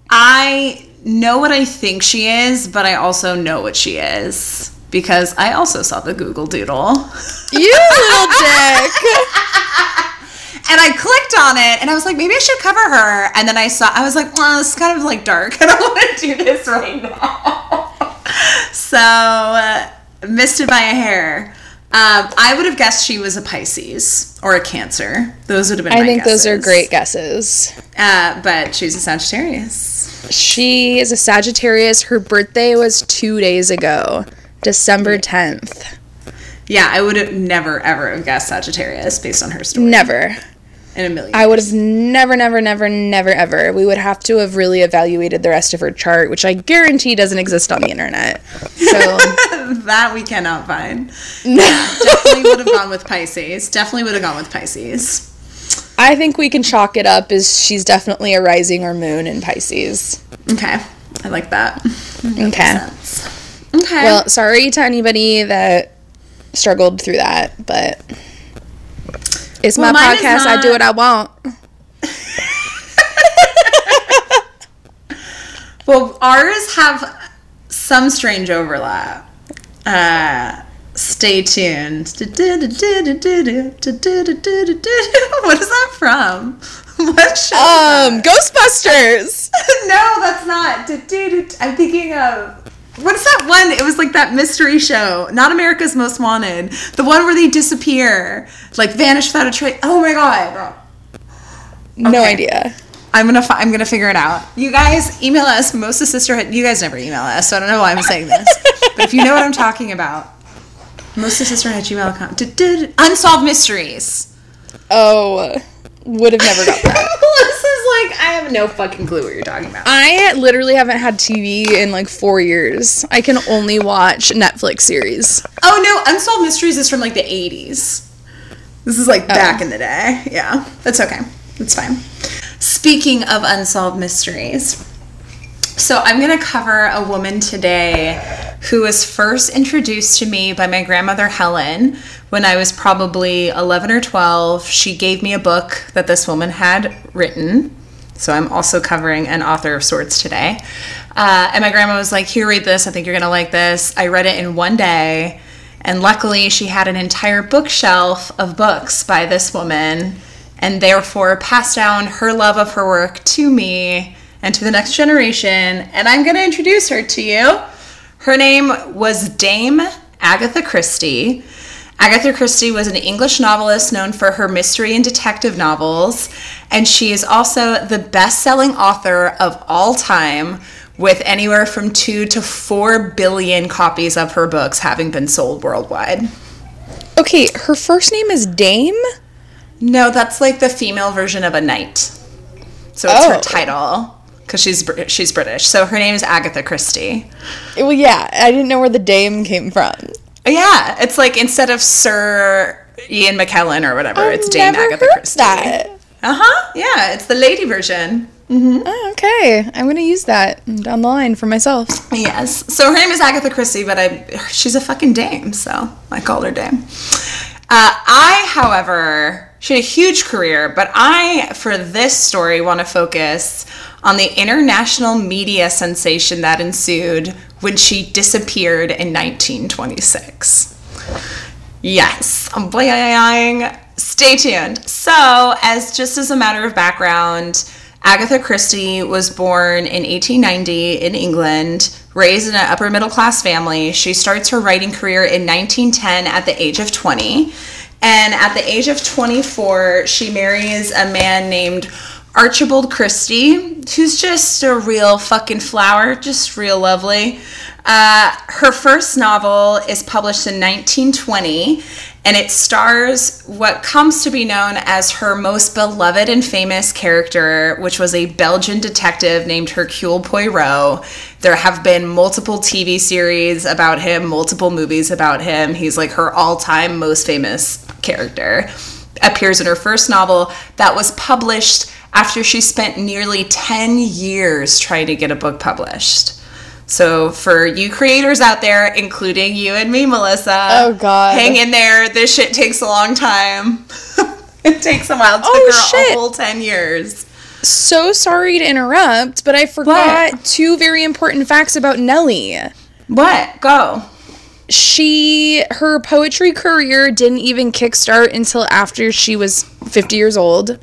B: I know what I think she is, but I also know what she is because I also saw the Google Doodle.
A: You little *laughs* dick.
B: And I clicked on it and I was like, maybe I should cover her. And then I saw, I was like, well, it's kind of like dark. *laughs* I don't want to do this right now. so, uh, missed it by a hair. Um, I would have guessed she was a Pisces or a Cancer. Those would have been
A: I think those are great guesses.
B: Uh, but she's a Sagittarius.
A: She is a Sagittarius. Her birthday was two days ago, December 10th.
B: Yeah, I would have never, ever have guessed Sagittarius based on her story
A: Never.
B: In a million.
A: I would have never, never, never, never, ever. We would have to have really evaluated the rest of her chart, which I guarantee doesn't exist on the internet. So, *laughs*
B: that we cannot find. No. *laughs* Definitely would have gone with Pisces. Definitely would have gone with Pisces.
A: I think we can chalk it up as she's definitely a rising or moon in Pisces.
B: Okay, I like that.
A: Okay.
B: Okay.
A: Well, sorry to anybody that struggled through that, but it's
B: Well,
A: my podcast. I do what I want. *laughs*
B: well, ours have some strange overlap. Uh, stay tuned. What is that from? *laughs* What show?
A: Um, Ghostbusters. *laughs*
B: no, that's not. I'm thinking of. What's that one? It was like that mystery show, not America's Most Wanted. The one where they disappear, like vanish without a trace. Oh my god!
A: No idea.
B: I'm gonna fi- I'm gonna figure it out. You guys email us. Most of sisterhood. You guys never email us, so I don't know why I'm saying this. but if you know what I'm talking about, most of sisterhood gmail.com. Unsolved mysteries.
A: Oh, would have never got that. *laughs*
B: this is like I have no fucking clue what you're talking about.
A: I literally haven't had TV in like four years. I can only watch Netflix series.
B: Oh no, Unsolved Mysteries is from like the 80s. This is like oh. back in the day. Yeah, that's okay. That's fine. Speaking of unsolved mysteries, so I'm going to cover a woman today who was first introduced to me by my grandmother Helen when I was probably 11 or 12. She gave me a book that this woman had written. So I'm also covering an author of sorts today. Uh, and my grandma was like, Here, read this. I think you're going to like this. I read it in one day. And luckily, she had an entire bookshelf of books by this woman and therefore passed down her love of her work to me and to the next generation. And I'm going to introduce her to you. Her name was Dame Agatha Christie. Agatha Christie was an English novelist known for her mystery and detective novels, and she is also the best selling author of all time, with anywhere from two to four billion copies of her books having been sold worldwide.
A: Okay, her first name is Dame.
B: No, that's like the female version of a knight. So it's
A: Oh.
B: her title because she's she's British. So her name is Agatha Christie.
A: Well, yeah, I didn't know where the Dame came from.
B: Yeah, it's like instead of Sir Ian McKellen or whatever, it's Dame Agatha Christie.
A: that.
B: Uh huh. Yeah, it's the lady version.
A: Oh, okay, I'm gonna use that down the line for myself.
B: Yes. So her name is Agatha Christie, but I she's a fucking dame, so I call her dame. Uh, I, however, she had a huge career, but I, for this story, want to focus on the international media sensation that ensued when she disappeared in 1926. Yes, I'm. Stay tuned. So, as just as a matter of background, Agatha Christie was born in 1890 in England, raised in an upper middle class family. She starts her writing career in 1910 at the age of 20. And at the age of 24, she marries a man named Archibald Christie, who's just a real fucking flower, just real lovely. Uh, her first novel is published in 1920, and it stars what comes to be known as her most beloved and famous character, which was a Belgian detective named Hercule Poirot. There have been multiple TV series about him, multiple movies about him. He's like her all time most famous character. Appears in her first novel that was published after she spent nearly 10 years trying to get a book published. So for you creators out there, including you and me, Melissa,
A: Oh, God.
B: hang in there. This shit takes a long time. *laughs* it takes a while. It took
A: Oh,
B: her
A: shit.
B: a whole 10 years.
A: So sorry to interrupt, but I forgot two very important facts about Nelly.
B: What? Go.
A: She her poetry career didn't even kickstart until after she was 50 years old.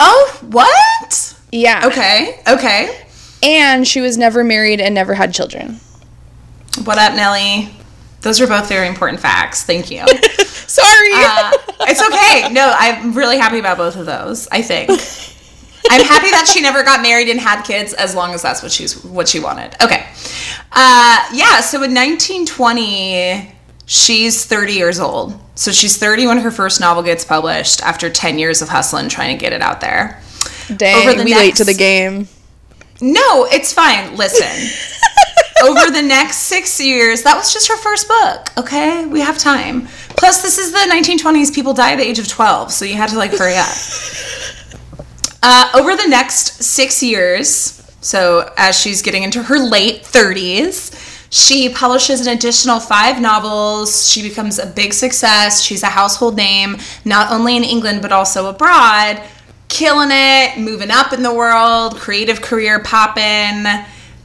B: Oh, what?
A: Yeah.
B: Okay. Okay.
A: And she was never married and never had children.
B: What up, Nelly? Those are both very important facts. Thank you. *laughs*
A: Sorry.
B: Uh, it's okay. No, I'm really happy about both of those. I think *laughs* I'm happy that she never got married and had kids, as long as that's what she's what she wanted. Okay, uh, yeah. So in 1920, she's 30 years old. So she's 30 when her first novel gets published after 10 years of hustling trying to get it out there.
A: Dang,
B: over the
A: we late to
B: next-
A: the game.
B: No, it's fine. Listen. *laughs* Over the next six years, that was just her first book, okay? We have time. Plus, this is the 1920s. People die at the age of 12, so you had to, like, hurry up. *laughs* Uh, over the next six years, so as she's getting into her late 30s, she publishes an additional five novels. She becomes a big success. She's a household name, not only in England, but also abroad killing it, moving up in the world, creative career popping,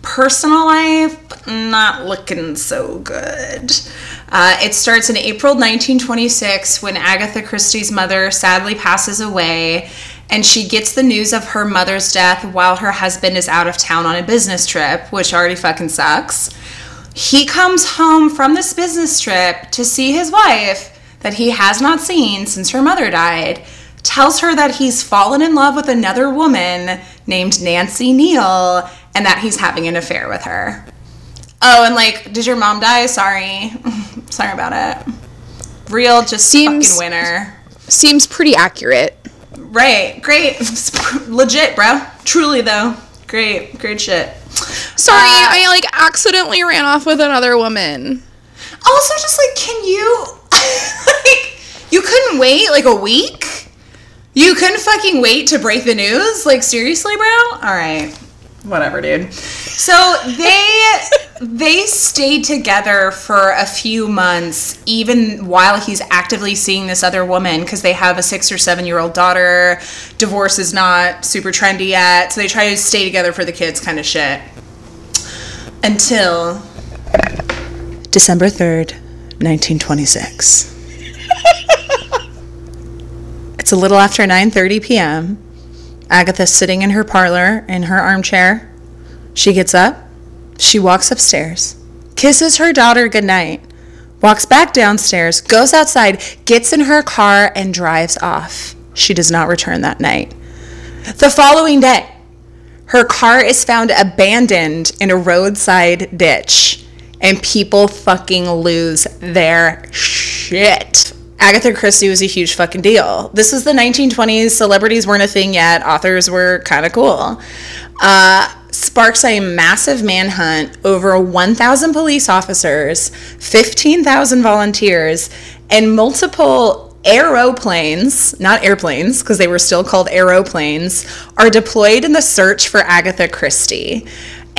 B: personal life not looking so good. Uh, it starts in April 1926 when Agatha Christie's mother sadly passes away, and she gets the news of her mother's death while her husband is out of town on a business trip, which already fucking sucks. He comes home from this business trip to see his wife that he has not seen since her mother died tells her that he's fallen in love with another woman named Nancy Neele and that he's having an affair with her. Oh, and like, did your mom die? Sorry. *laughs* Sorry about it. Real, just
A: Seems-
B: fucking winner.
A: Seems pretty accurate.
B: Right. Great. *laughs* Legit, bro. Truly, though. Great. Great shit.
A: Sorry,
B: Uh,
A: I like accidentally ran off with another woman.
B: Also, just like, can you, *laughs* like, you couldn't wait like a week? You couldn't fucking wait to break the news? Like, seriously, bro? All right. Whatever, dude. So they they stayed together for a few months, even while he's actively seeing this other woman, because they have a six or seven year old daughter. Divorce is not super trendy yet, so they try to stay together for the kids, kind of shit. Until December 3rd, 1926. *laughs* it's a little after 9:30 p.m. Agatha's sitting in her parlor in her armchair. She gets up, she walks upstairs, kisses her daughter goodnight, walks back downstairs, goes outside, gets in her car and drives off. She does not return that night. The following day, her car is found abandoned in a roadside ditch, and people fucking lose their shit. Agatha Christie was a huge fucking deal. This was the 1920s. Celebrities weren't a thing yet. Authors were kind of cool. Uh, sparks a massive manhunt over 1,000 police officers, 15,000 volunteers, and multiple aeroplanes, not airplanes, because they were still called aeroplanes, are deployed in the search for Agatha Christie.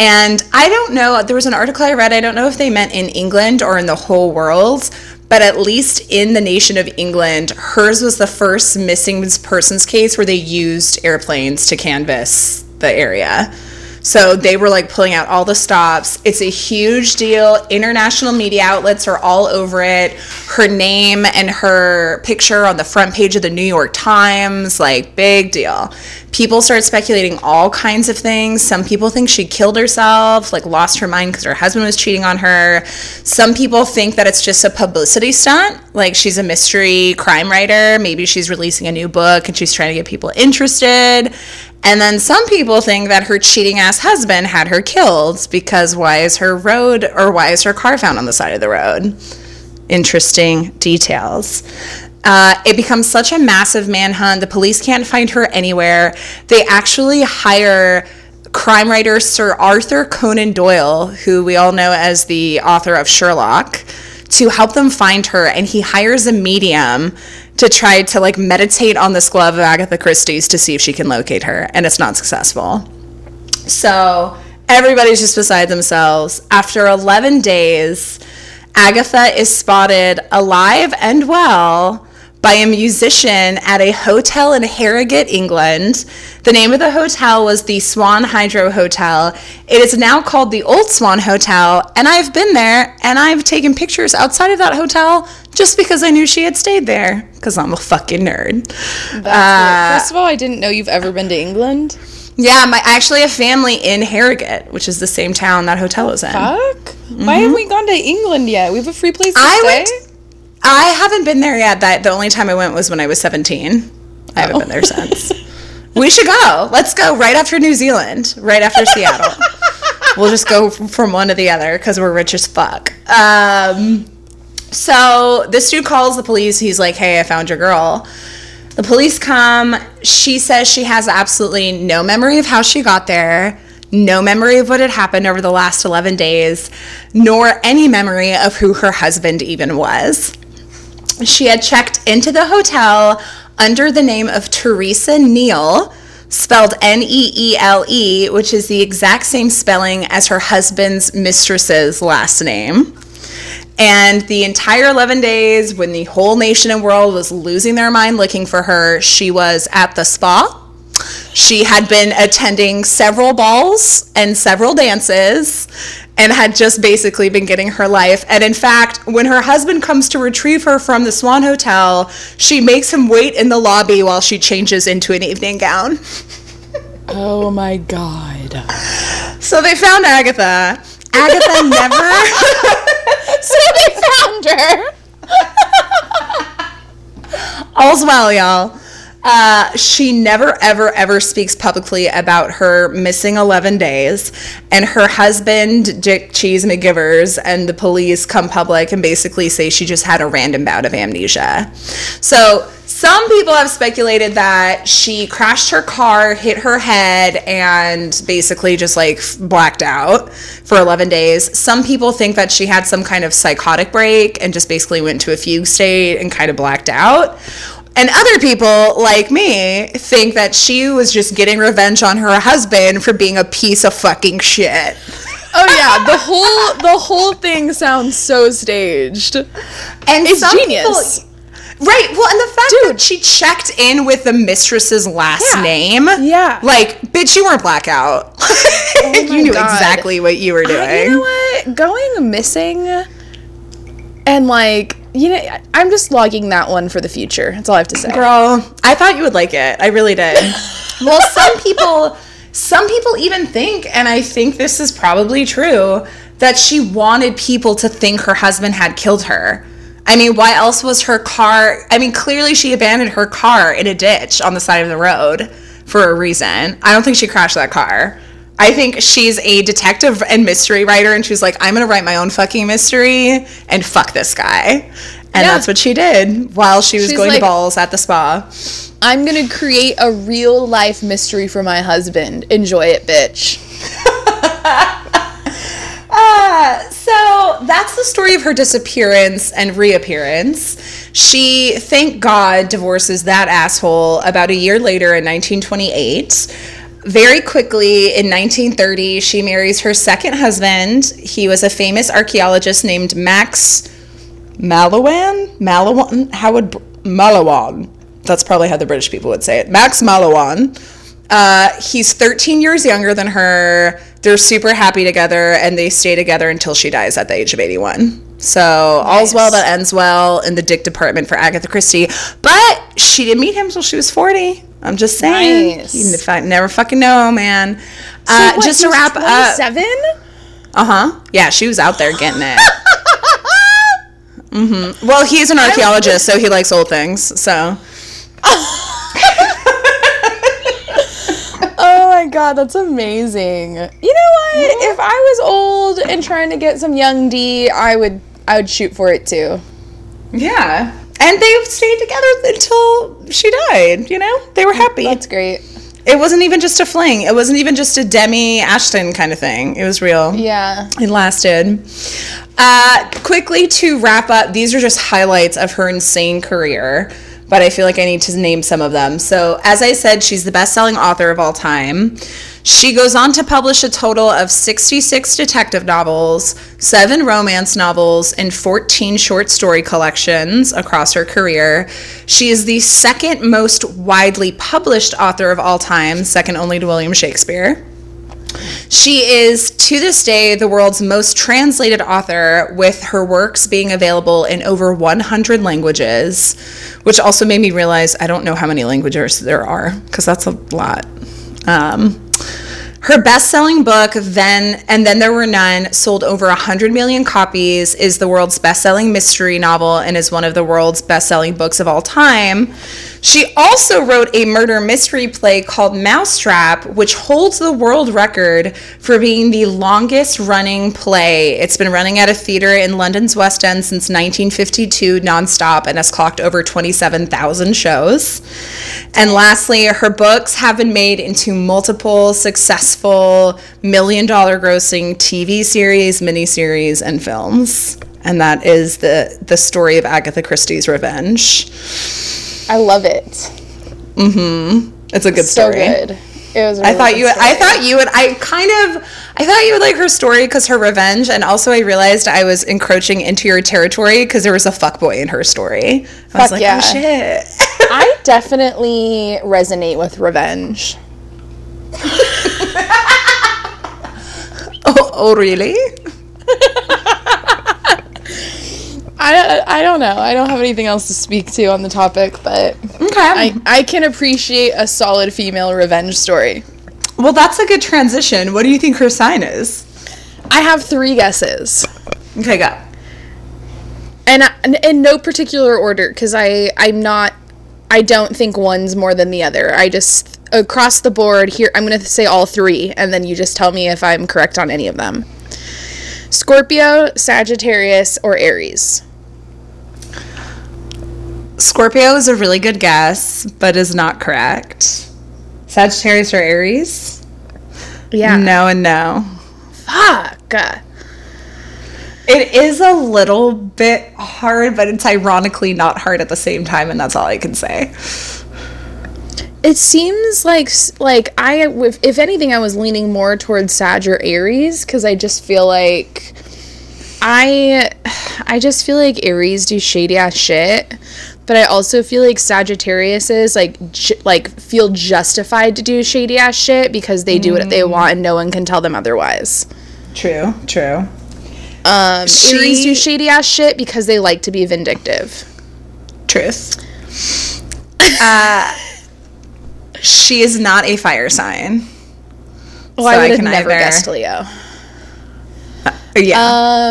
B: And I don't know, there was an article I read, I don't know if they meant in England or in the whole world, but at least in the nation of England, hers was the first missing persons case where they used airplanes to canvass the area. So they were like pulling out all the stops. It's a huge deal. International media outlets are all over it. Her name and her picture on the front page of the New York Times, like big deal. People start speculating all kinds of things. Some people think she killed herself, like lost her mind because her husband was cheating on her. Some people think that it's just a publicity stunt, like she's a mystery crime writer. Maybe she's releasing a new book and she's trying to get people interested. And then some people think that her cheating ass husband had her killed because why is her road or why is her car found on the side of the road? Interesting details. Uh, it becomes such a massive manhunt. The police can't find her anywhere. They actually hire crime writer Sir Arthur Conan Doyle, who we all know as the author of Sherlock, to help them find her. And he hires a medium to try to like meditate on this glove of Agatha Christie's to see if she can locate her, and it's not successful. So everybody's just beside themselves. After 11 days, Agatha is spotted alive and well by a musician at a hotel in Harrogate, England. The name of the hotel was the Swan Hydro Hotel. It is now called the Old Swan Hotel, and I've been there and I've taken pictures outside of that hotel just because I knew she had stayed there because I'm a fucking nerd.
A: Uh, First of all, I didn't know you've ever been to England.
B: Yeah, my I actually have family in Harrogate, which is the same town that hotel is in.
A: Fuck. Mm-hmm. Why haven't we gone to England yet? We have a free place to
B: I
A: stay.
B: went I haven't been there yet. That the only time I went was when I was 17. I haven't
A: Oh.
B: been there since. we should go. Let's go right after New Zealand, right after Seattle. *laughs* we'll just go from one to the other because we're rich as fuck. Um, so this dude calls the police. He's like, "Hey, I found your girl." The police come. She says she has absolutely no memory of how she got there, no memory of what had happened over the last 11 days, nor any memory of who her husband even was. She had checked into the hotel under the name of Teresa Neele, spelled N E E L E, which is the exact same spelling as her husband's mistress's last name. And the entire 11 days, when the whole nation and world was losing their mind looking for her, she was at the spa. She had been attending several balls and several dances and had just basically been getting her life. And in fact, when her husband comes to retrieve her from the Swan Hotel, she makes him wait in the lobby while she changes into an evening gown.
A: Oh my god.
B: So they found Agatha. Agatha never. *laughs*
A: So they found her.
B: All's well, y'all. Uh, she never, ever, ever speaks publicly about her missing 11 days. And her husband, Dick Cheese McGivers, and the police come public and basically say she just had a random bout of amnesia. So, some people have speculated that she crashed her car, hit her head, and basically just like blacked out for 11 days. Some people think that she had some kind of psychotic break and just basically went to a fugue state and kind of blacked out. And other people, like me, think that she was just getting revenge on her husband for being a piece of fucking shit.
A: Oh yeah, the whole the whole thing sounds so staged.
B: And
A: It's genius.
B: people- right. Well, and the fact that she checked in with the mistress's last
A: Yeah.
B: name.
A: Yeah.
B: Like, bitch, you weren't blackout. *laughs*
A: Oh my
B: you knew
A: God.
B: exactly what you were doing.
A: I- you know what? Going missing and like you know, I'm just logging that one for the future. That's all I have to say.
B: Girl, I thought you would like it. I really did. *laughs* well, some people some people even think and I think this is probably true that she wanted people to think her husband had killed her. I mean, why else was her car? I mean, clearly she abandoned her car in a ditch on the side of the road for a reason. I don't think she crashed that car. I think she's a detective and mystery writer, and she's like, I'm gonna write my own fucking mystery and fuck this guy. And
A: Yeah.
B: that's what she did while she was
A: She's
B: going
A: like-
B: to balls at the spa.
A: I'm gonna create a real life mystery for my husband. Enjoy it, bitch. *laughs*
B: Uh, so that's the story of her disappearance and reappearance. She, thank God, divorces that asshole about a year later in 1928. Very quickly in 1930, she marries her second husband. He was a famous archaeologist named Max Mallowan? Mallowan? How would Mallowan? That's probably how the British people would say it. Max Mallowan. Uh, he's 13 years younger than her. They're super happy together, and they stay together until she dies at the age of 81. So all's well that ends well in the dick department for Agatha Christie. But she didn't meet him until she was 40. I'm just saying.
A: Nice.
B: You n- never fucking know, man. Uh,
A: what,
B: just to wrap up.
A: 27?
B: Uh huh. Yeah, she was out there getting it. *laughs* hmm Well, he's an archaeologist, so he likes old things. So *laughs*
A: Oh my god, that's amazing. You know what? If I was old and trying to get some young D, I would I would shoot for it too.
B: yeah, and they've stayed together until she died. You know, they were happy.
A: That's great.
B: It wasn't even just a fling. It wasn't even just a Demi Ashton kind of thing. It was real.
A: Yeah.
B: It lasted. Uh, quickly to wrap up, these are just highlights of her insane career, but I feel like I need to name some of them. So, as I said, she's the best selling author of all time. She goes on to publish a total of 66 detective novels, seven romance novels, and 14 short story collections across her career. She is the second most widely published author of all time, second only to William Shakespeare. She is, to this day, the world's most translated author, with her works being available in over 100 languages, which also made me realize I don't know how many languages there are, because that's a lot. Um, her best-selling book, then and then there were none, sold over 100 million copies, is the world's best-selling mystery novel, and is one of the world's best-selling books of all time. She also wrote a murder mystery play called Mousetrap, which holds the world record for being the longest running play. It's been running at a theater in London's West End since 1952 nonstop and has clocked over 27,000 shows. And lastly, her books have been made into multiple successful million dollar grossing TV series, miniseries, and films. And that is the, the story of Agatha Christie's revenge.
A: I love it. Mm hmm.
B: It's a good
A: So
B: story.
A: good. It was. a
B: I
A: really
B: thought you. Would, I thought you would. I kind of. I thought you would like her story because her revenge, and also I realized I was encroaching into your territory because there was a fuckboy in her story. I was
A: Fuck
B: like,
A: yeah.
B: oh shit.
A: I *laughs* definitely resonate with revenge.
B: Oh, oh, really? *laughs*
A: I, I don't know. I don't have anything else to speak to on the topic, but
B: Okay.
A: I, I can appreciate a solid female revenge story.
B: well, that's a good transition. What do you think her sign is?
A: I have three guesses.
B: Okay, go.
A: and I- in no particular order because i i'm not i don't think one's more than the other i just across the board here i'm going to say all three and then you just tell me if i'm correct on any of them scorpio sagittarius or aries
B: Scorpio is a really good guess, but is not correct. Sagittarius or Aries?
A: yeah
B: No and no.
A: fuck
B: It is a little bit hard, but it's ironically not hard at the same time, and that's all I can say.
A: it seems like like i if, if anything i was leaning more towards sag or aries because i just feel like i i just feel like aries do shady ass shit but i also feel like sagittarius is like ju- like feel justified to do shady ass shit because they do what they mm. want and no one can tell them otherwise
B: True, true.
A: Um
B: She-
A: aries do shady ass shit because they like to be vindictive
B: Truth. *laughs* uh, she is not a fire sign.
A: well
B: So
A: i
B: I
A: would have
B: can
A: never
B: either-
A: guessed leo
B: Yeah.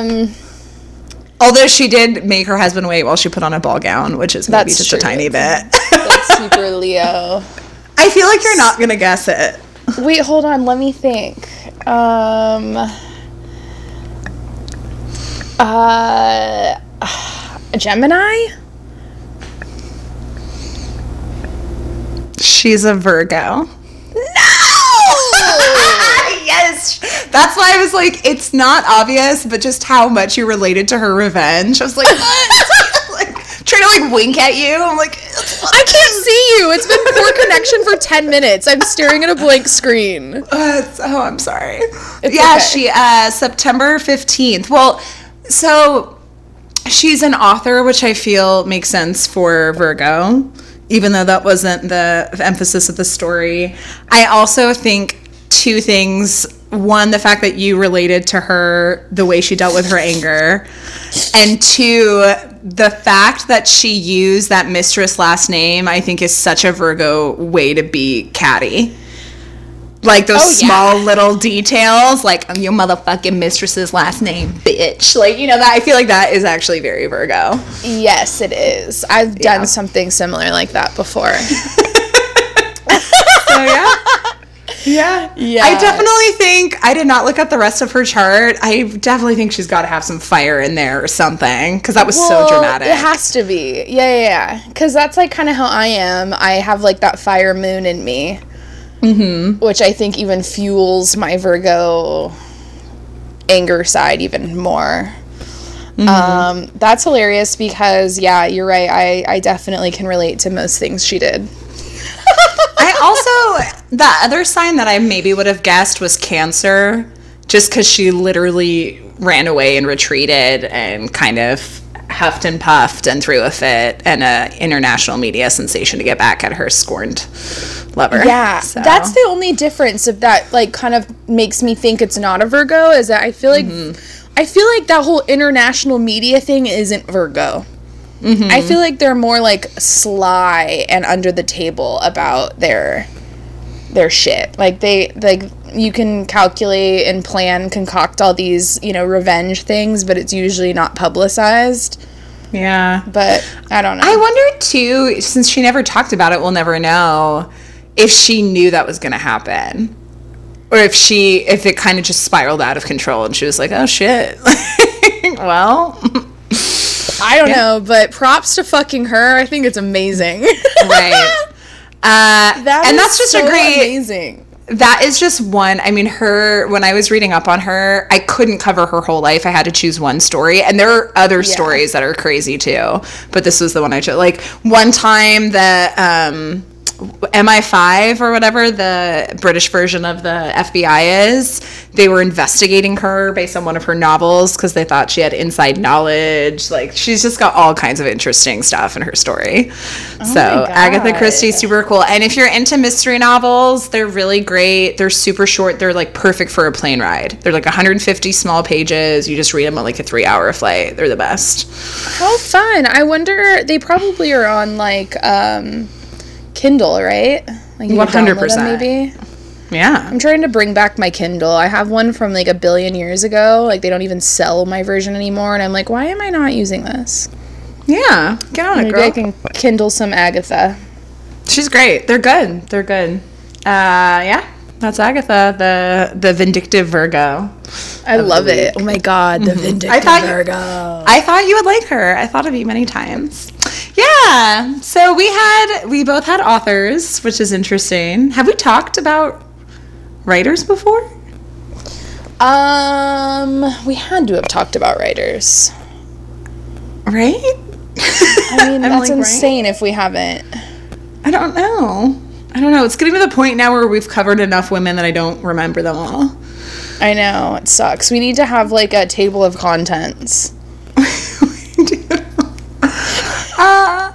A: um
B: Although she did make her husband wait while she put on a ball gown, which is maybe just
A: true.
B: a tiny bit.
A: that's *laughs* super leo
B: I feel like you're not gonna guess it.
A: Wait, hold on. Let me think. Um. Uh. *sighs* Gemini?
B: She's a Virgo.
A: No! *laughs*
B: yes, that's why I was like, it's not obvious, but just how much you related to her revenge. I was like, *laughs* what? *laughs* like trying to like wink at you. I'm like,
A: I can't see you. It's been poor connection for 10 minutes. I'm staring at a blank screen.
B: Uh, oh, I'm sorry.
A: It's
B: yeah,
A: okay.
B: she uh September 15th. Well, so she's an author, which I feel makes sense for Virgo even though that wasn't the emphasis of the story. I also think two things. One, the fact that you related to her the way she dealt with her anger. And two, the fact that she used that mistress last name, I think is such a Virgo way to be catty. Like those
A: Oh, yeah.
B: small little details, like "I'm your motherfucking mistress's last name, bitch. Like, you know, that I feel like that is actually very Virgo.
A: Yes, it is. I've done something similar like that before. *laughs*
B: So yeah. Yeah.
A: Yeah.
B: I definitely think I did not look at the rest of her chart. I definitely think she's got to have some fire in there or something because that was so dramatic.
A: It has to be. Yeah, yeah, yeah. Because that's like kind of how I am. I have like that fire moon in me. Mm-hmm. Which I think even fuels my Virgo anger side even more.
B: Mm-hmm.
A: Um, that's hilarious because, yeah, you're right. I, I definitely can relate to most things she did. *laughs*
B: I also *laughs* the other sign that I maybe would have guessed was Cancer, just because she literally ran away and retreated and kind of huffed and puffed and threw a fit and a international media sensation to get back at her scorned lover.
A: Yeah,
B: So-
A: that's the only difference of that. Like, kind of makes me think it's not a Virgo. Is that I feel like mm-hmm. I feel like that whole international media thing isn't Virgo. Mm-hmm. I feel like they're more like sly and under the table about their their shit. Like they like you can calculate and plan, concoct all these you know revenge things, but it's usually not publicized.
B: Yeah.
A: But I don't know.
B: I wonder too, since she never talked about it, we'll never know if she knew that was going to happen. Or if she, if it kind of just spiraled out of control and she was like, oh shit. *laughs* well,
A: I don't know, but props to fucking her. I think it's amazing.
B: right. *laughs* Uh,
A: That
B: and that's just
A: so
B: a great,
A: amazing.
B: That is just one. I mean, her, when I was reading up on her, I couldn't cover her whole life. I had to choose one story. And there are other stories that are crazy too. But this was the one I chose. Like one time that, um, MI5 or whatever, the British version of the FBI is, they were investigating her based on one of her novels because they thought she had inside knowledge. Like she's just got all kinds of interesting stuff in her story. so Agatha. Christie, super cool. And if you're into mystery novels, they're really great. They're super short. They're like perfect for a plane ride. They're like 150 small pages. You just read them on like a three hour flight. They're the best.
A: How fun! I wonder. They probably are on like um, Kindle, right? Like download them
B: 100%.
A: Maybe.
B: Yeah.
A: I'm trying to bring back my Kindle. I have one from like a billion years ago. Like they don't even sell my version anymore, and I'm like, why am I not using this?
B: Yeah. Get on it,
A: Maybe
B: girl.
A: I can Kindle some Agatha.
B: She's great. They're good. They're good. Uh, yeah. That's Agatha, the the vindictive Virgo.
A: I love it. Oh my god, the *laughs* vindictive
B: I thought
A: Virgo.
B: I thought you would like her. I thought of you many times. Yeah. So we had we both had authors, which is interesting. Have we talked about writers before?
A: Um, we had to have talked about writers.
B: Right?
A: I mean, *laughs* that's
B: like, right?
A: insane if we haven't.
B: I don't know. I don't know. It's getting to the point now where we've covered enough women that I don't remember them all.
A: I know it sucks. We need to have like a table of contents. *laughs*
B: uh,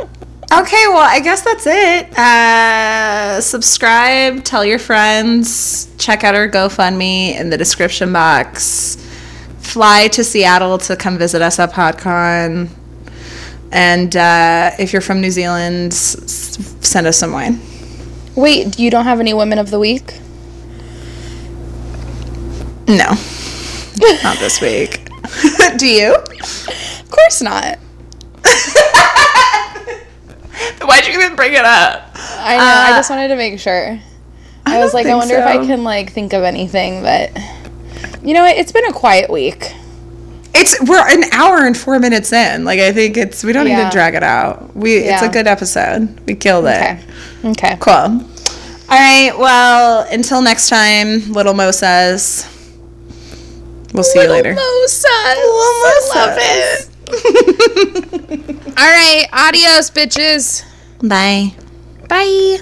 B: okay, well, I guess that's it. Uh, subscribe, tell your friends, check out our GoFundMe in the description box. Fly to Seattle to come visit us at PodCon. And uh, if you're from New Zealand, s- send us some wine.
A: Wait, you don't have any women of the week?
B: No, not this week. *laughs* Do you?
A: Of course not. *laughs* *laughs*
B: Why'd you even bring it up?
A: I know. I just uh, wanted to make sure. I, was like, I wonder if I can like think of anything, but you know what? It's been a quiet week.
B: It's we're an hour and four minutes in. Like I think it's we don't need to drag it out. We it's a good episode. We killed it.
A: Okay. Okay.
B: Cool. All right. Well, until next time, little Mo says. We'll see you later.
A: Mimosas. I love it. All right. Adios, bitches.
B: Bye.
A: Bye.